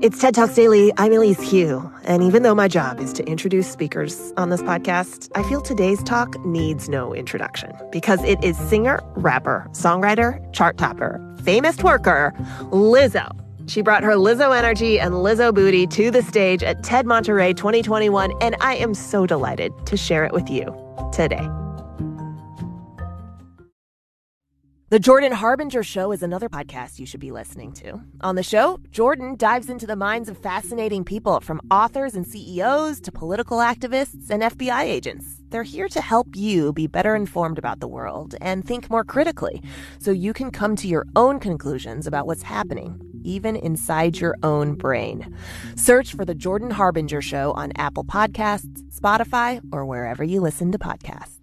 It's TED Talks Daily. I'm Elise Hu. And even though my job is to introduce speakers on this podcast, I feel today's talk needs no introduction because it is singer, rapper, songwriter, chart topper, famous twerker, Lizzo. She brought her Lizzo energy and Lizzo booty to the stage at TED Monterey 2021, and I am so delighted to share it with you today. The Jordan Harbinger Show is another podcast you should be listening to. On the show, Jordan dives into the minds of fascinating people from authors and CEOs to political activists and FBI agents. They're here to help you be better informed about the world and think more critically so you can come to your own conclusions about what's happening, even inside your own brain. Search for The Jordan Harbinger Show on Apple Podcasts, Spotify, or wherever you listen to podcasts.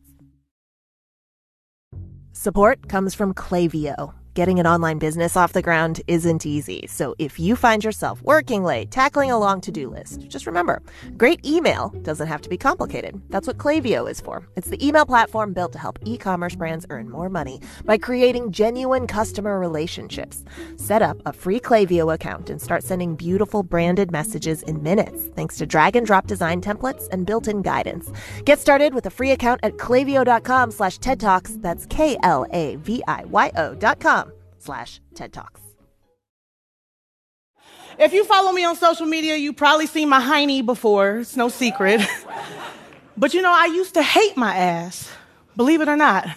Support comes from Klaviyo. Getting an online business off the ground isn't easy. So if you find yourself working late, tackling a long to do list, just remember great email doesn't have to be complicated. That's what Klaviyo is for. It's the email platform built to help e commerce brands earn more money by creating genuine customer relationships. Set up a free Klaviyo account and start sending beautiful branded messages in minutes thanks to drag and drop design templates and built in guidance. Get started with a free account at klaviyo.com slash. That's K L A V I Y O dot com slash TED Talks. If you follow me on social media, you probably seen my hiney before. It's no secret. but you know, I used to hate my ass. Believe it or not.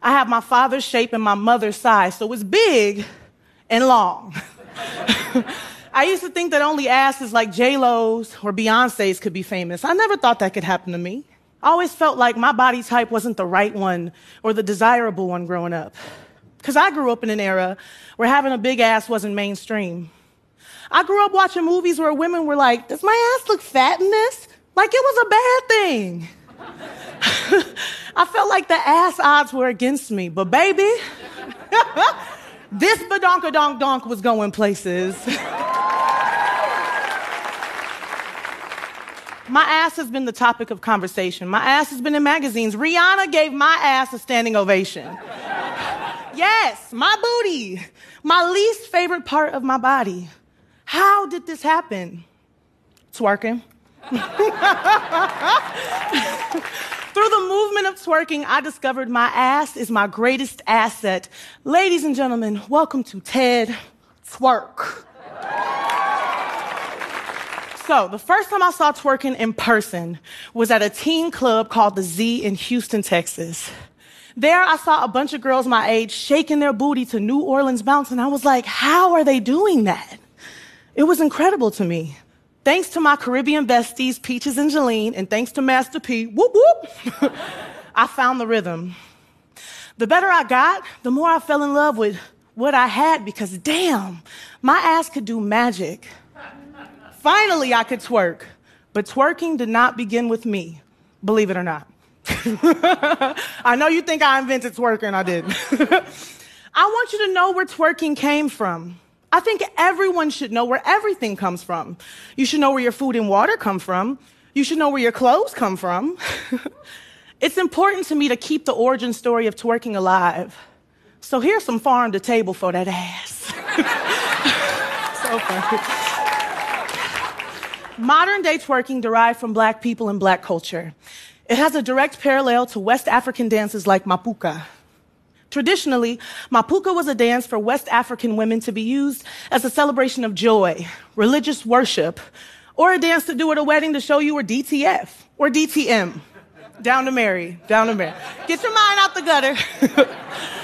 I have my father's shape and my mother's size, so it's big and long. I used to think that only asses like J-Lo's or Beyonce's could be famous. I never thought that could happen to me. I always felt like my body type wasn't the right one or the desirable one growing up. Because I grew up in an era where having a big ass wasn't mainstream. I grew up watching movies where women were like, Does my ass look fat in this? Like it was a bad thing. I felt like the ass odds were against me, but baby, this badonka donk donk was going places. My ass has been the topic of conversation. My ass has been in magazines. Rihanna gave my ass a standing ovation. Yes, my booty, my least favorite part of my body. How did this happen? Twerking. Through the movement of twerking, I discovered my ass is my greatest asset. Ladies and gentlemen, welcome to TED Twerk. So, the first time I saw twerking in person was at a teen club called the Z in Houston, Texas. There, I saw a bunch of girls my age shaking their booty to New Orleans bounce, and I was like, how are they doing that? It was incredible to me. Thanks to my Caribbean besties, Peaches and Jeline, and thanks to Master P, whoop whoop, I found the rhythm. The better I got, the more I fell in love with what I had because damn, my ass could do magic. Finally, I could twerk. But twerking did not begin with me, believe it or not. I know you think I invented twerking, I didn't. I want you to know where twerking came from. I think everyone should know where everything comes from. You should know where your food and water come from. You should know where your clothes come from. it's important to me to keep the origin story of twerking alive. So here's some farm to table for that ass. so funny. Modern day twerking derived from black people and black culture. It has a direct parallel to West African dances like Mapouka. Traditionally, Mapouka was a dance for West African women to be used as a celebration of joy, religious worship, or a dance to do at a wedding to show you were DTF or DTM. Down to marry, down to marry. Get your mind out the gutter.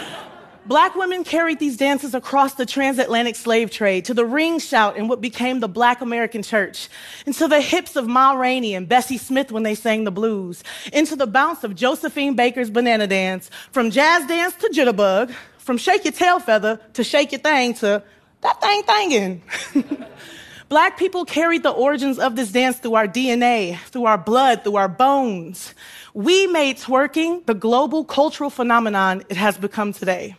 Black women carried these dances across the transatlantic slave trade to the ring shout in what became the Black American church, into the hips of Ma Rainey and Bessie Smith when they sang the blues, into the bounce of Josephine Baker's banana dance, from jazz dance to jitterbug, from shake your tail feather to shake your thing to that thing thangin'. Black people carried the origins of this dance through our DNA, through our blood, through our bones. We made twerking the global cultural phenomenon it has become today.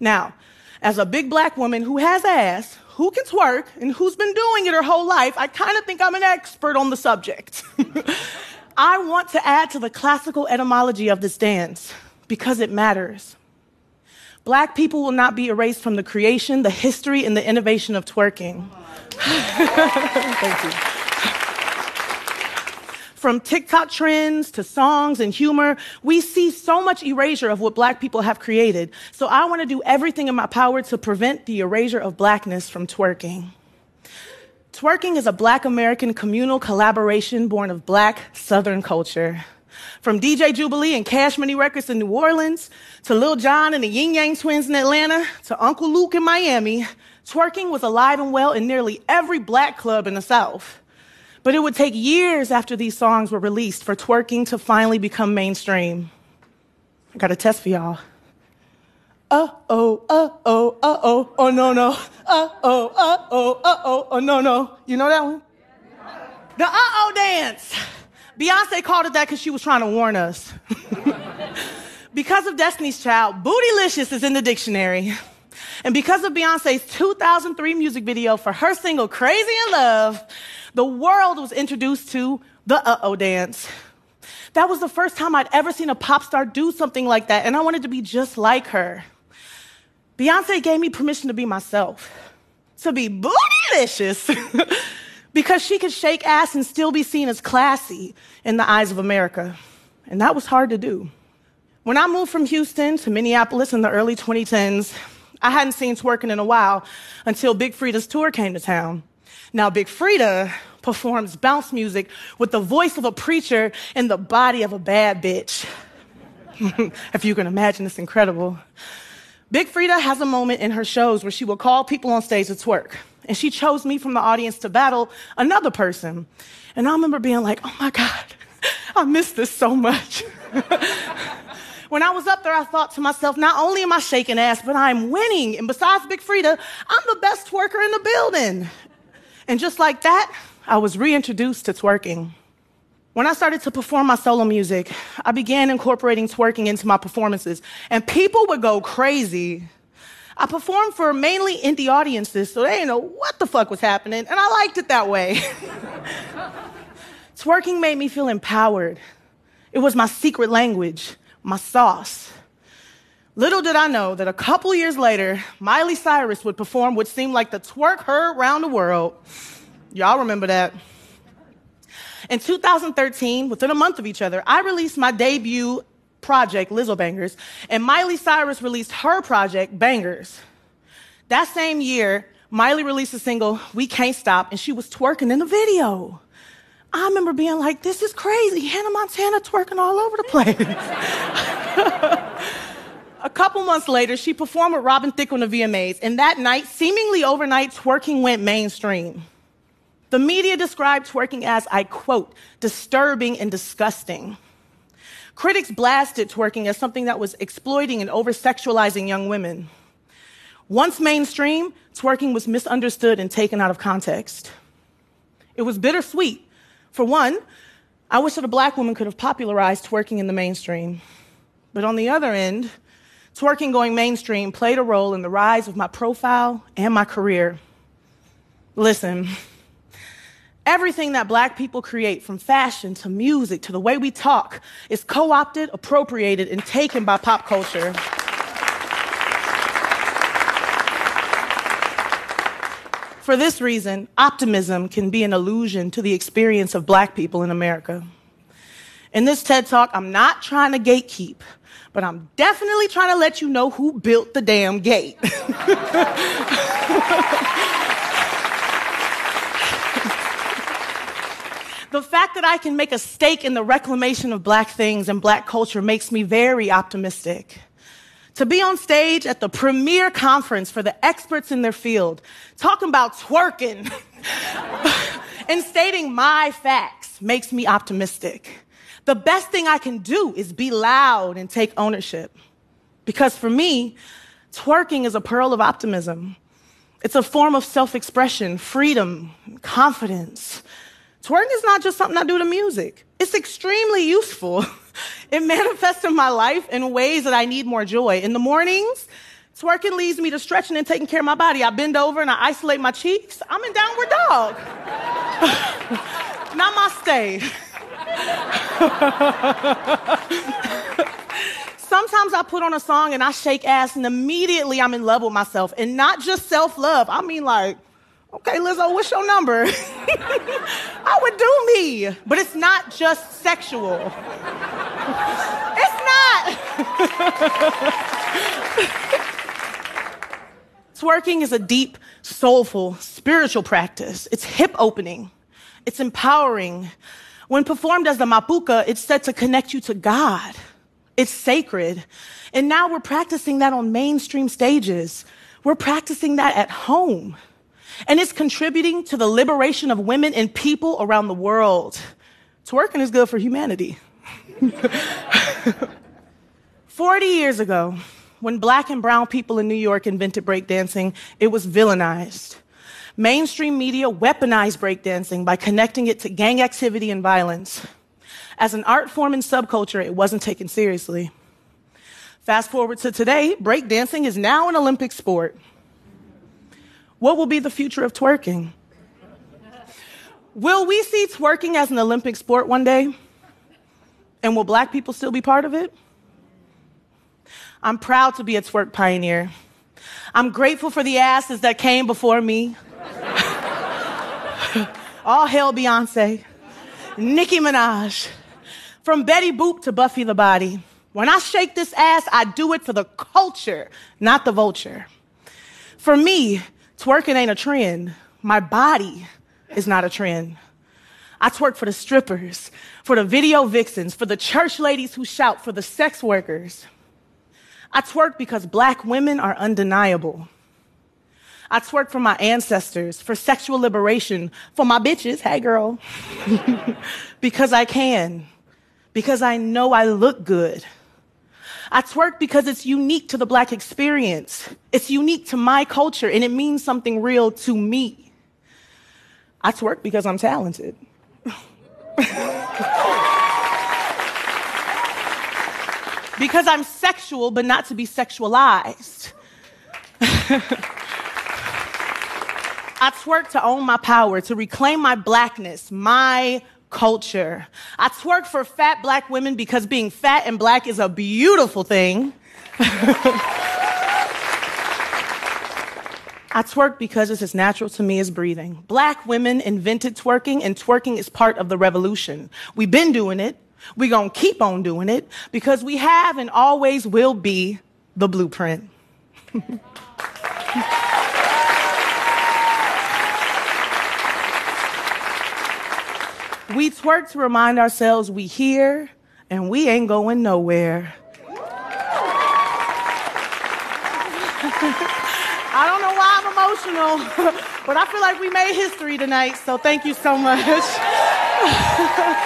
Now, as a big black woman who has ass, who can twerk, and who's been doing it her whole life, I kind of think I'm an expert on the subject. I want to add to the classical etymology of this dance because it matters. Black people will not be erased from the creation, the history, and the innovation of twerking. Thank you. From TikTok trends to songs and humor, we see so much erasure of what black people have created. So I want to do everything in my power to prevent the erasure of blackness from twerking. Twerking is a black American communal collaboration born of black Southern culture. From DJ Jubilee and Cash Money Records in New Orleans, to Lil Jon and the Ying Yang Twins in Atlanta, to Uncle Luke in Miami, twerking was alive and well in nearly every black club in the South. But it would take years after these songs were released for twerking to finally become mainstream. I got a test for y'all. Uh oh, uh oh, uh oh, oh no, no. Uh oh, uh oh, uh oh, oh no, no. You know that one? The uh oh dance. Beyonce called it that because she was trying to warn us. because of Destiny's Child, bootylicious is in the dictionary. And because of Beyonce's 2003 music video for her single Crazy in Love, the world was introduced to the uh oh dance. That was the first time I'd ever seen a pop star do something like that, and I wanted to be just like her. Beyonce gave me permission to be myself, to be bootylicious, because she could shake ass and still be seen as classy in the eyes of America. And that was hard to do. When I moved from Houston to Minneapolis in the early 2010s, I hadn't seen twerking in a while until Big Freedia's tour came to town. Now, Big Freedia performs bounce music with the voice of a preacher and the body of a bad bitch. if you can imagine, it's incredible. Big Freedia has a moment in her shows where she will call people on stage to twerk. And she chose me from the audience to battle another person. And I remember being like, oh my God, I miss this so much. when I was up there, I thought to myself, not only am I shaking ass, but I'm winning. And besides Big Freedia, I'm the best twerker in the building. And just like that, I was reintroduced to twerking. When I started to perform my solo music, I began incorporating twerking into my performances, and people would go crazy. I performed for mainly indie audiences, so they didn't know what the fuck was happening, and I liked it that way. twerking made me feel empowered. It was my secret language, my sauce. Little did I know that a couple years later, Miley Cyrus would perform what seemed like the twerk her around the world. Y'all remember that? In 2013, within a month of each other, I released my debut project, Lizzobangers, and Miley Cyrus released her project, Bangerz. That same year, Miley released a single, We Can't Stop, and she was twerking in the video. I remember being like, this is crazy. Hannah Montana twerking all over the place. a couple months later, she performed with Robin Thicke on the VMAs, and that night, seemingly overnight, twerking went mainstream. The media described twerking as, I quote, disturbing and disgusting. Critics blasted twerking as something that was exploiting and over sexualizing young women. Once mainstream, twerking was misunderstood and taken out of context. It was bittersweet. For one, I wish that a black woman could have popularized twerking in the mainstream. But on the other end, twerking going mainstream played a role in the rise of my profile and my career. Listen, Everything that black people create, from fashion to music to the way we talk, is co opted, appropriated, and taken by pop culture. For this reason, optimism can be an illusion to the experience of black people in America. In this TED Talk, I'm not trying to gatekeep, but I'm definitely trying to let you know who built the damn gate. The fact that I can make a stake in the reclamation of black things and black culture makes me very optimistic. To be on stage at the premier conference for the experts in their field, talking about twerking and stating my facts makes me optimistic. The best thing I can do is be loud and take ownership. Because for me, twerking is a pearl of optimism. It's a form of self expression, freedom, confidence, Twerking is not just something I do to music. It's extremely useful. It manifests in my life in ways that I need more joy. In the mornings, twerking leads me to stretching and taking care of my body. I bend over and I isolate my cheeks. I'm in downward dog. Namaste. sometimes I put on a song and I shake ass and immediately I'm in love with myself. And not just self love. I mean, like, okay, Lizzo, what's your number? I would do me. But it's not just sexual. it's not. Twerking is a deep, soulful, spiritual practice. It's hip opening. It's empowering. When performed as the mapouka, it's said to connect you to God. It's sacred. And now we're practicing that on mainstream stages. We're practicing that at home. And it's contributing to the liberation of women and people around the world. Twerking is good for humanity. 40 years ago, when black and brown people in New York invented breakdancing, it was villainized. Mainstream media weaponized breakdancing by connecting it to gang activity and violence. As an art form and subculture, it wasn't taken seriously. Fast forward to today, breakdancing is now an Olympic sport. What will be the future of twerking? Will we see twerking as an Olympic sport one day? And will black people still be part of it? I'm proud to be a twerk pioneer. I'm grateful for the asses that came before me. All hail Beyonce, Nicki Minaj, from Betty Boop to Buffy the Body. When I shake this ass, I do it for the culture, not the vulture. For me, twerking ain't a trend. My body is not a trend. I twerk for the strippers, for the video vixens, for the church ladies who shout, for the sex workers. I twerk because black women are undeniable. I twerk for my ancestors, for sexual liberation, for my bitches, hey girl, because I can because I know I look good. I twerk because it's unique to the black experience. It's unique to my culture and it means something real to me. I twerk because I'm talented. because I'm sexual, but not to be sexualized. I twerk to own my power, to reclaim my blackness, my culture. I twerk for fat black women because being fat and black is a beautiful thing. I twerk because it's as natural to me as breathing. Black women invented twerking, and twerking is part of the revolution. We've been doing it. We're going to keep on doing it because we have and always will be the blueprint. We twerk to remind ourselves we here and we ain't going nowhere. I don't know why I'm emotional, but I feel like we made history tonight, so thank you so much.